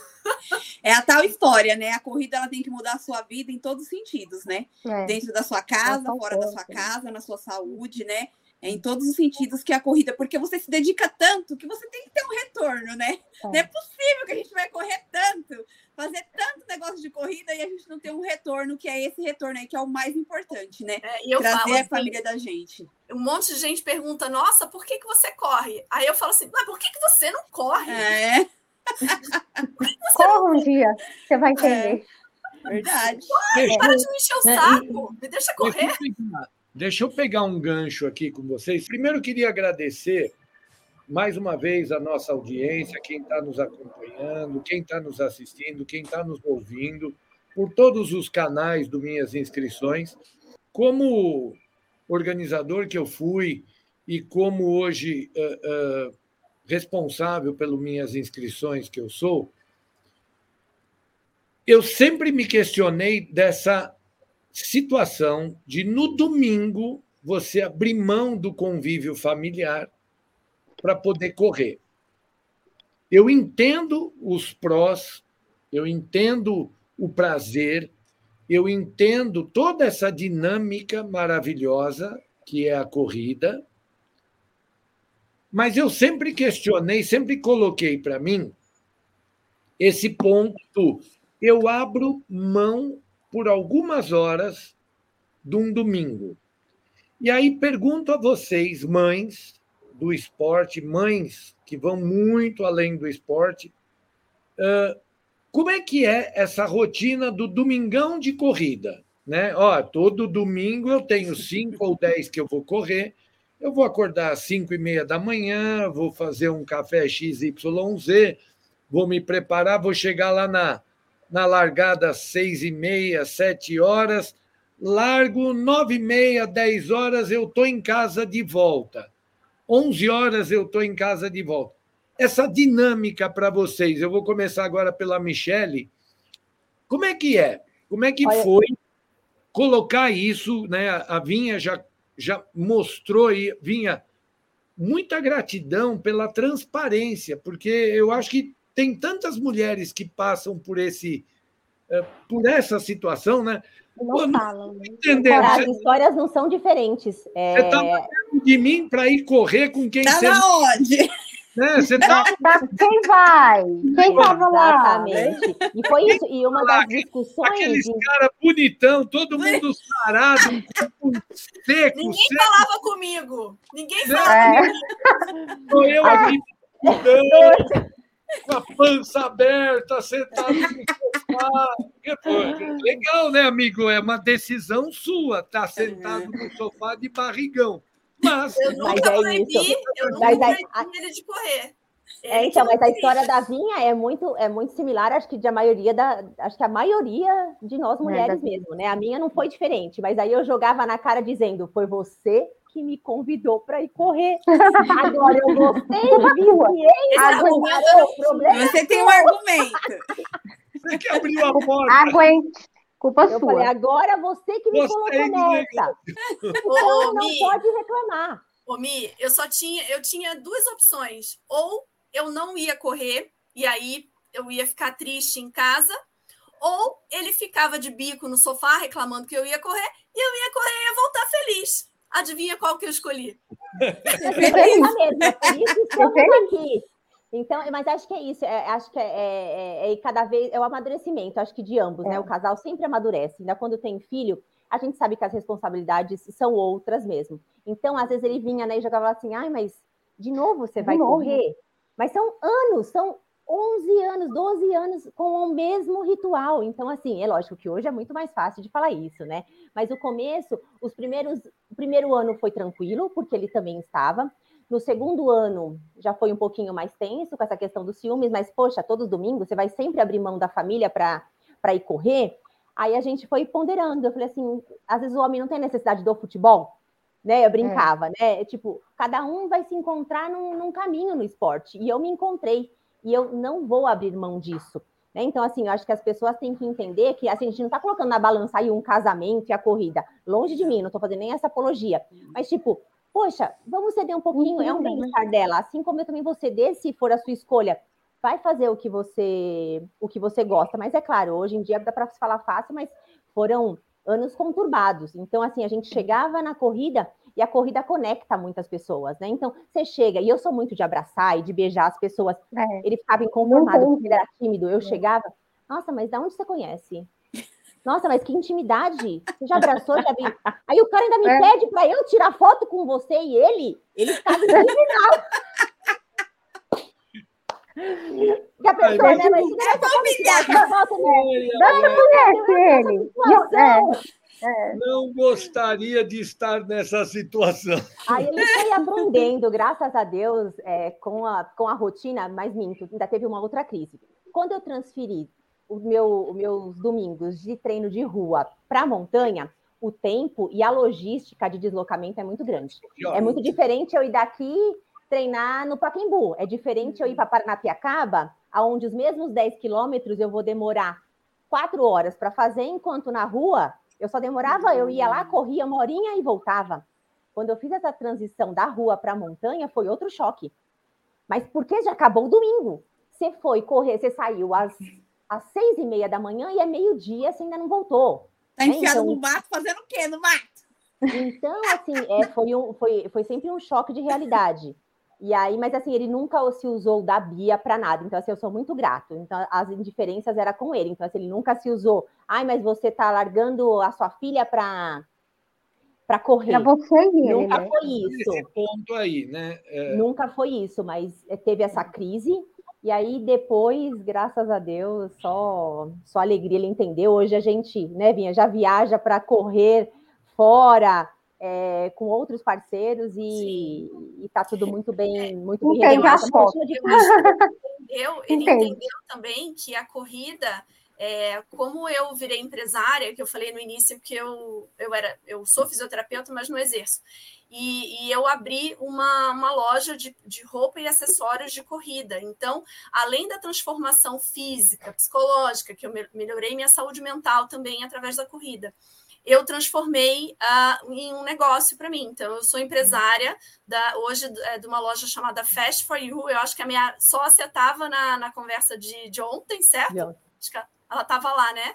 a tal história, né? A corrida ela tem que mudar a sua vida em todos os sentidos, né? É. Dentro da sua casa, fora da sua casa, na sua saúde, né? É em todos os sentidos que a corrida, porque você se dedica tanto que você tem que ter um retorno, né? É. Não é possível que a gente vai correr tanto, fazer tanto negócio de corrida e a gente não ter um retorno, que é esse retorno aí que é o mais importante, né? É, eu Trazer falo, a assim, família da gente. Um monte de gente pergunta, nossa, por que, que você corre? Aí eu falo assim, mas por que, que você não corre? É. Corra um dia, você vai entender. É. Verdade. Corre, para de me encher o saco, me deixa correr. Deixa eu pegar um gancho aqui com vocês. Primeiro, queria agradecer mais uma vez a nossa audiência, quem está nos acompanhando, quem está nos assistindo, quem está nos ouvindo, por todos os canais do Minhas Inscrições. Como organizador que eu fui e como hoje uh, uh, responsável pelas minhas inscrições que eu sou, eu sempre me questionei dessa situação de, no domingo, você abrir mão do convívio familiar para poder correr. Eu entendo os prós, eu entendo o prazer, eu entendo toda essa dinâmica maravilhosa que é a corrida, mas eu sempre questionei, sempre coloquei para mim esse ponto. Eu abro mão por algumas horas de um domingo. E aí pergunto a vocês, mães do esporte, mães que vão muito além do esporte, como é que é essa rotina do domingão de corrida? Né? Ó, todo domingo eu tenho cinco ou dez que eu vou correr, eu vou acordar às cinco e meia da manhã, vou fazer um café XYZ, vou me preparar, vou chegar lá na, na largada às seis e meia, sete horas, largo nove e meia, dez horas, eu estou em casa de volta. Onze horas eu estou em casa de volta. Essa dinâmica para vocês, eu vou começar agora pela Michele. Como é que é? Como é que foi colocar isso? Né? A Vinha já, já mostrou e Vinha muita gratidão pela transparência, porque eu acho que tem tantas mulheres que passam por esse eh, por essa situação, né? Não Pô, falam. Né? As você... histórias não são diferentes. É... Você está falando de mim para ir correr com quem tá você. na onde? Né? Você tá... Quem vai? Quem estava lá? Exatamente. E foi isso. E uma das discussões. Aqueles de... caras bonitão, todo mundo sarado, seco. Ninguém seco. falava comigo. Ninguém falava é. comigo. Sou eu aqui com a pança aberta, sentado no sofá. Legal, né, amigo? É uma decisão sua estar tá sentado no sofá de barrigão. Mas, eu nunca mas é proibi, isso. eu nunca mas, proibi a... ele de correr. É, então, mas a história da Vinha é muito, é muito similar, acho que de a maioria da, acho que a maioria de nós é mulheres é, mesmo, né? A minha não foi diferente, mas aí eu jogava na cara dizendo, foi você que me convidou para ir correr. Agora eu gostei. Agora, você tem um argumento. Você que abriu a porta. Aguente. Culpa eu sua. Falei, agora você que me colocou nessa. Então não Mi, pode reclamar. Ô, Mi, eu só tinha, eu tinha duas opções. Ou eu não ia correr, e aí eu ia ficar triste em casa, ou ele ficava de bico no sofá reclamando que eu ia correr, e eu ia correr e ia voltar feliz. Adivinha qual que eu escolhi? Por isso estamos aqui. Então, mas acho que é isso, é, acho que é, é, é, é, cada vez é o amadurecimento, acho que de ambos, né? É. O casal sempre amadurece. Ainda quando tem filho, a gente sabe que as responsabilidades são outras mesmo. Então, às vezes ele vinha né, e jogava assim, ai, mas de novo você vai correr? Mas são anos, são 11 anos, 12 anos com o mesmo ritual. Então, assim, é lógico que hoje é muito mais fácil de falar isso, né? Mas o começo, os primeiros, o primeiro ano foi tranquilo, porque ele também estava. No segundo ano já foi um pouquinho mais tenso com essa questão dos ciúmes, mas poxa, todos os domingos você vai sempre abrir mão da família para ir correr. Aí a gente foi ponderando. Eu falei assim: às vezes o homem não tem necessidade do futebol, né? Eu brincava, é. né? Tipo, cada um vai se encontrar num, num, caminho no esporte. E eu me encontrei. E eu não vou abrir mão disso. Né? Então, assim, eu acho que as pessoas têm que entender que assim, a gente não está colocando na balança aí um casamento e a corrida. Longe de mim, não estou fazendo nem essa apologia. Mas, tipo, poxa, vamos ceder um pouquinho, é um bem-estar dela. Assim como eu também vou ceder, se for a sua escolha, vai fazer o que você o que você gosta. Mas é claro, hoje em dia dá para falar fácil, mas foram anos conturbados. Então, assim, a gente chegava na corrida e a corrida conecta muitas pessoas, né? Então, você chega, e eu sou muito de abraçar e de beijar as pessoas. É. Ele ficava inconformado, porque ele era tímido. Eu é. chegava, nossa, mas da onde você conhece? Nossa, mas que intimidade! Você já abraçou, já vi. Aí o cara ainda me é. pede para eu tirar foto com você e ele. Ele estava criminal. Já pensou, Ai, né? Mas você conhece ele. É. Não gostaria de estar nessa situação. Aí ele foi aprendendo, graças a Deus, é, com, a, com a rotina, mas minto, ainda teve uma outra crise. Quando eu transferi os meu, meus domingos de treino de rua para montanha, o tempo e a logística de deslocamento é muito grande. É muito diferente eu ir daqui treinar no Pacaembu. É diferente eu ir para Paranapiacaba, aonde os mesmos 10 quilômetros eu vou demorar quatro horas para fazer, enquanto na rua eu só demorava, eu ia lá, corria uma horinha e voltava. Quando eu fiz essa transição da rua para a montanha, foi outro choque. Mas porque já acabou o domingo. Você foi correr, você saiu às, às seis e meia da manhã e é meio-dia, você ainda não voltou. Tá enfiado então, no mato fazendo o quê no mato? Então, assim, é, foi, um, foi, foi sempre um choque de realidade. E aí, mas assim, ele nunca se usou da Bia para nada. Então, assim, eu sou muito grato. Então, as indiferenças era com ele. Então, assim, ele nunca se usou. Ai, mas você tá largando a sua filha para para correr. Para você ele, Nunca né? foi isso. Esse ponto aí, né? É... Nunca foi isso, mas teve essa crise. E aí depois, graças a Deus, só só alegria ele entendeu. Hoje a gente, né, Vinha, já viaja para correr fora, é, com outros parceiros e está tudo muito bem, muito bem regulado. Eu, ele entendeu também que a corrida, é, como eu virei empresária, que eu falei no início que eu, eu era, eu sou fisioterapeuta, mas não exerço. E, e, eu abri uma, uma loja de, de roupa e acessórios de corrida. Então, além da transformação física, psicológica, que eu melhorei minha saúde mental também através da corrida eu transformei uh, em um negócio para mim. Então, eu sou empresária da, hoje é, de uma loja chamada Fast for You. Eu acho que a minha sócia estava na, na conversa de, de ontem, certo? Yeah. Acho que ela estava lá, né?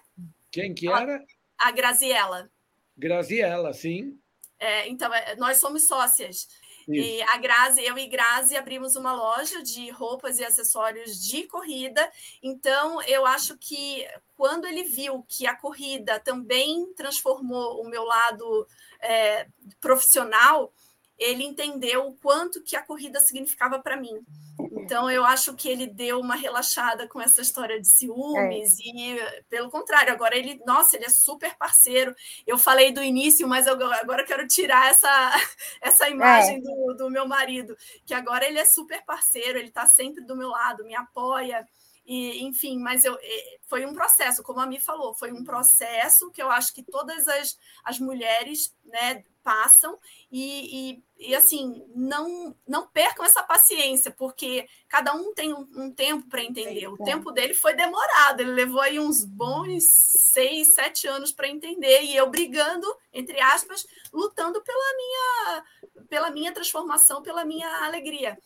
Quem que era? A, a Graziella. Graziella, sim. É, então, é, nós somos sócias. E a Grazi, eu e Grazi abrimos uma loja de roupas e acessórios de corrida. Então, eu acho que quando ele viu que a corrida também transformou o meu lado é, profissional, ele entendeu o quanto que a corrida significava para mim. Então, eu acho que ele deu uma relaxada com essa história de ciúmes, é. e pelo contrário, agora ele, nossa, ele é super parceiro. Eu falei do início, mas eu, agora eu quero tirar essa, essa imagem é. do, do meu marido, que agora ele é super parceiro, ele está sempre do meu lado, me apoia. E, enfim, mas eu, foi um processo, como a Mi falou, foi um processo que eu acho que todas as, as mulheres né, passam. E, e, e, assim não não percam essa paciência porque cada um tem um, um tempo para entender. O tempo dele foi demorado ele levou aí uns bons seis sete anos para entender. E eu brigando entre aspas lutando pela minha pela minha transformação pela minha alegria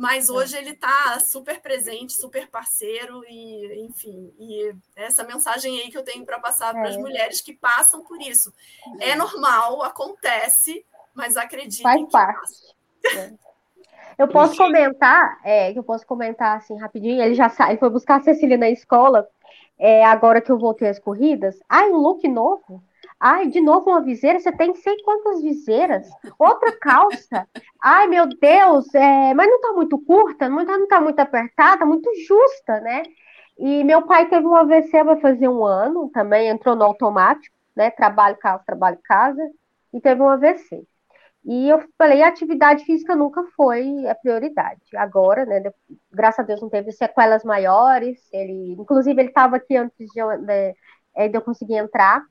mas é. hoje ele está super presente, super parceiro e, enfim, e essa mensagem aí que eu tenho para passar para as é. mulheres que passam por isso. É normal, acontece, mas acredite. Faz parte. É. Eu posso comentar, é, eu posso comentar assim rapidinho. Ele já ele foi buscar a Cecília na escola. É, agora que eu voltei às corridas, ai, um look novo. Ai, de novo uma viseira? Você tem sei quantas viseiras? Outra calça? Ai, meu Deus, é... mas não tá muito curta, não tá, não tá muito apertada, muito justa, né? E meu pai teve um AVC, vai fazer um ano, também entrou no automático, né? Trabalho, casa, trabalho, casa, e teve um AVC. E eu falei, atividade física nunca foi a prioridade. Agora, né, graças a Deus não teve sequelas maiores. Ele, inclusive, ele estava aqui antes de, de, de eu conseguir entrar.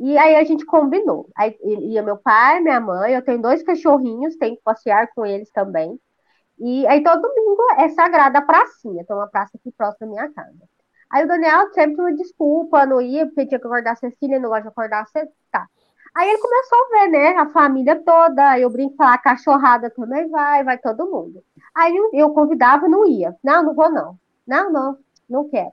E aí a gente combinou. Aí ia meu pai, minha mãe, eu tenho dois cachorrinhos, tenho que passear com eles também. E aí todo domingo é sagrada a pracinha, tem uma praça aqui próxima da minha casa. Aí o Daniel sempre me desculpa, não ia, pedia que acordar Cecília, não gosta de acordar cedo, tá. Aí ele começou a ver, né, a família toda, eu brinco falar, a cachorrada também vai, vai todo mundo. Aí eu convidava, não ia. Não, não vou não. Não, não, não quero.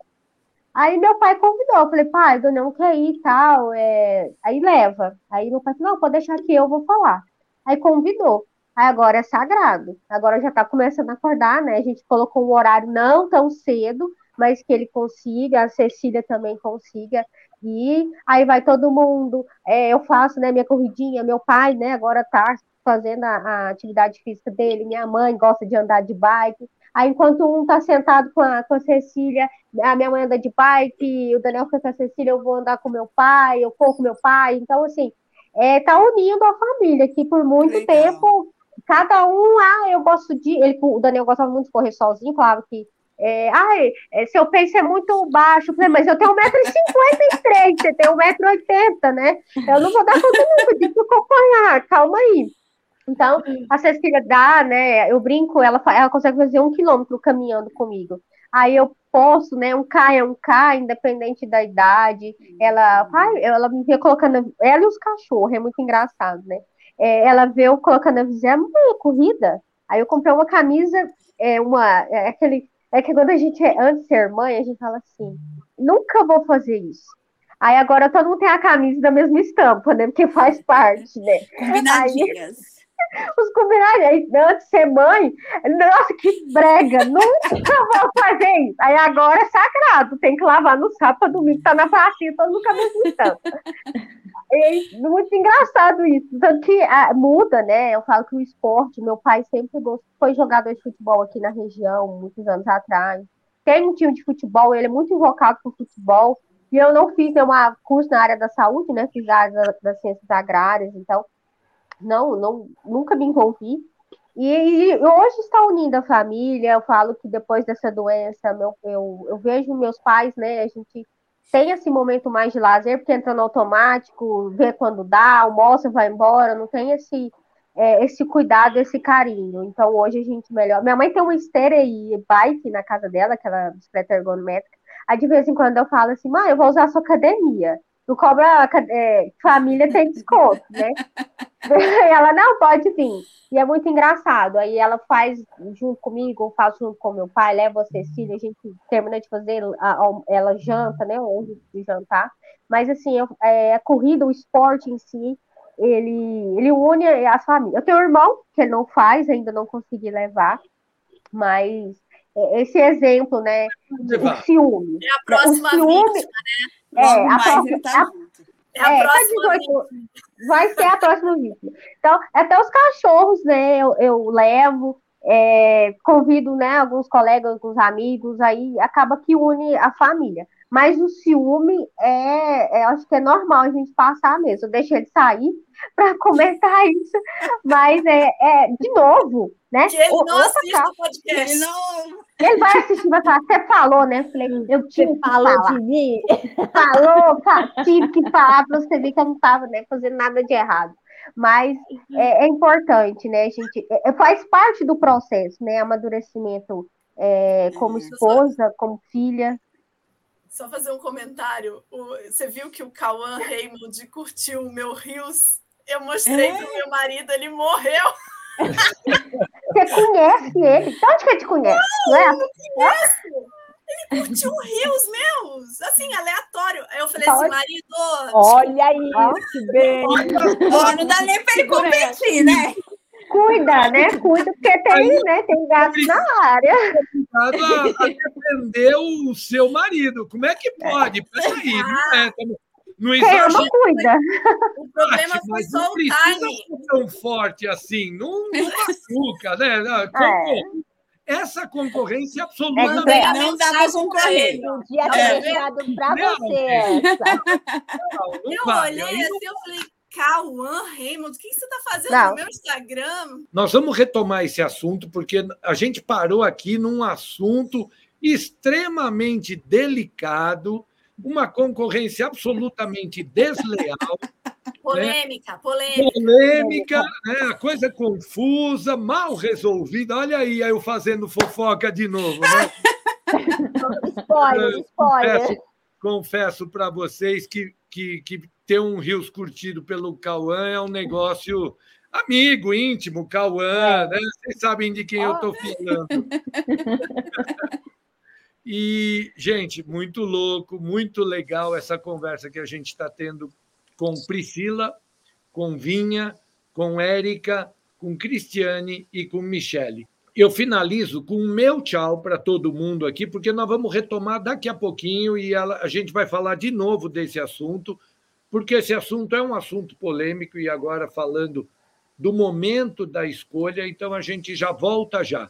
Aí meu pai convidou, eu falei, pai, eu não quer ir e tal, é... aí leva. Aí meu pai falou, não, pode deixar que eu vou falar. Aí convidou. Aí agora é sagrado. Agora já tá começando a acordar, né? A gente colocou um horário não tão cedo, mas que ele consiga, a Cecília também consiga. E aí vai todo mundo. É, eu faço, né, minha corridinha, meu pai, né, agora tá fazendo a, a, atividade física dele, minha mãe gosta de andar de bike. Aí, enquanto um tá sentado com a, com a Cecília, a minha mãe anda de bike, o Daniel fica com a Cecília, eu vou andar com meu pai, eu corro com meu pai. Então, assim, é, tá unindo a família, que por muito Legal. tempo cada um, ah, eu gosto de. Ele, o Daniel gostava muito de correr sozinho, falava que. É, ai, é, seu peso é muito baixo, mas eu tenho 1,53m, você tem 1,80m, né? Eu não vou dar conta nunca de acompanhar, calma aí. Então, a Cecília dá, né? Eu brinco, ela, ela consegue fazer um quilômetro caminhando comigo. Aí eu posso, né? Um K é um K, independente da idade. Ela, ela me vê colocando. Ela e os cachorros, é muito engraçado, né? é, ela vê eu colocando a visão, mãe, corrida. Aí eu comprei uma camisa, é uma, é aquele, é que quando a gente, é, antes de ser mãe, a gente fala assim, nunca vou fazer isso. Aí agora todo mundo tem a camisa da mesma estampa, né? Porque faz parte, né? Combinadinhas. Aí, os combinadinhos. Antes de ser mãe, nossa, que brega, nunca vou fazer isso. Aí agora é sagrado, tem que lavar no sábado, domingo, tá na pracinha, todo mundo com a mesma estampa. É muito engraçado isso. Tanto que ah, muda, né? Eu falo que o esporte, meu pai sempre gostou, foi jogador de futebol aqui na região, muitos anos atrás. Tem um time de futebol, ele é muito invocado por futebol. E eu não fiz nenhum curso na área da saúde, né? Fiz a área das ciências agrárias, então não, não, nunca me envolvi. E, e, hoje está unindo a família. Eu falo que depois dessa doença, meu, eu, eu vejo meus pais, né? A gente tem esse momento mais de lazer, porque entra no automático, vê quando dá, almoça, vai embora, não tem esse, é, esse cuidado, esse carinho. Então hoje a gente melhor. Minha mãe tem uma esteira e bike na casa dela, aquela bicicleta ergonométrica. Aí de vez em quando eu falo assim, mãe, eu vou usar a sua academia. Não cobra é, família tem desconto, né? ela não pode vir. E é muito engraçado. Aí ela faz junto comigo, eu faço junto com meu pai, leva a Cecília, a gente termina de fazer, ela janta, né? Hoje de jantar. Mas assim, é, a corrida, o esporte em si, ele, ele une a família. Eu tenho um irmão que não faz, ainda não consegui levar, mas é, esse exemplo, né? O ciúme. É a próxima o ciúme, vítima, né? É, a próxima, tá é a é, tá próxima 18, vai ser a próxima vítima. Então, até os cachorros, né, eu, eu levo, é, convido, né, alguns colegas, alguns amigos, aí acaba que une a família. Mas o ciúme é, é acho que é normal a gente passar mesmo. Eu deixei de sair para comentar isso, mas é, é de novo, né? Que ele não assiste o podcast. Ele, não... ele vai assistir, vai falar, você falou, né? falei, eu tive que falar. de mim. Falou, tive que falar para você ver que eu não estava né, fazendo nada de errado. Mas é, é importante, né? A gente é, faz parte do processo, né? Amadurecimento é, como esposa, como filha. Só fazer um comentário. O, você viu que o Cauã Raymond curtiu o meu Rios? Eu mostrei é. para o meu marido, ele morreu. Você conhece ele? De onde que ele te conhece? Não, não, é? não conheço. Ele curtiu rios meus, assim, aleatório. Aí eu falei assim, marido. Olha isso, bem. não dá nem para ele competir, né? Cuida, né? Cuida, porque tem, né? Tem gato na área. A, a defender o seu marido. Como é que pode? Peraí, não é. Não exagera. Não cuida. O problema foi só o timing. Não tão forte assim. Não, não machuca, né? É. Essa concorrência absolutamente é, não dá para concorrer. Um dia é. para você. Não, não eu olhei assim, eu falei, Cauã Raymond, o que você está fazendo não. no meu Instagram? Nós vamos retomar esse assunto, porque a gente parou aqui num assunto extremamente delicado, uma concorrência absolutamente desleal. Polêmica, né? polêmica. Polêmica, né? a coisa confusa, mal resolvida. Olha aí, eu fazendo fofoca de novo. Né? spoiler, spoiler. Confesso, confesso para vocês que, que, que ter um Rios curtido pelo Cauã é um negócio amigo, íntimo, Cauã, é. né? Vocês sabem de quem oh. eu estou falando. E, gente, muito louco, muito legal essa conversa que a gente está tendo com Priscila, com Vinha, com Érica, com Cristiane e com Michele. Eu finalizo com o meu tchau para todo mundo aqui, porque nós vamos retomar daqui a pouquinho e a gente vai falar de novo desse assunto, porque esse assunto é um assunto polêmico e agora falando do momento da escolha, então a gente já volta já.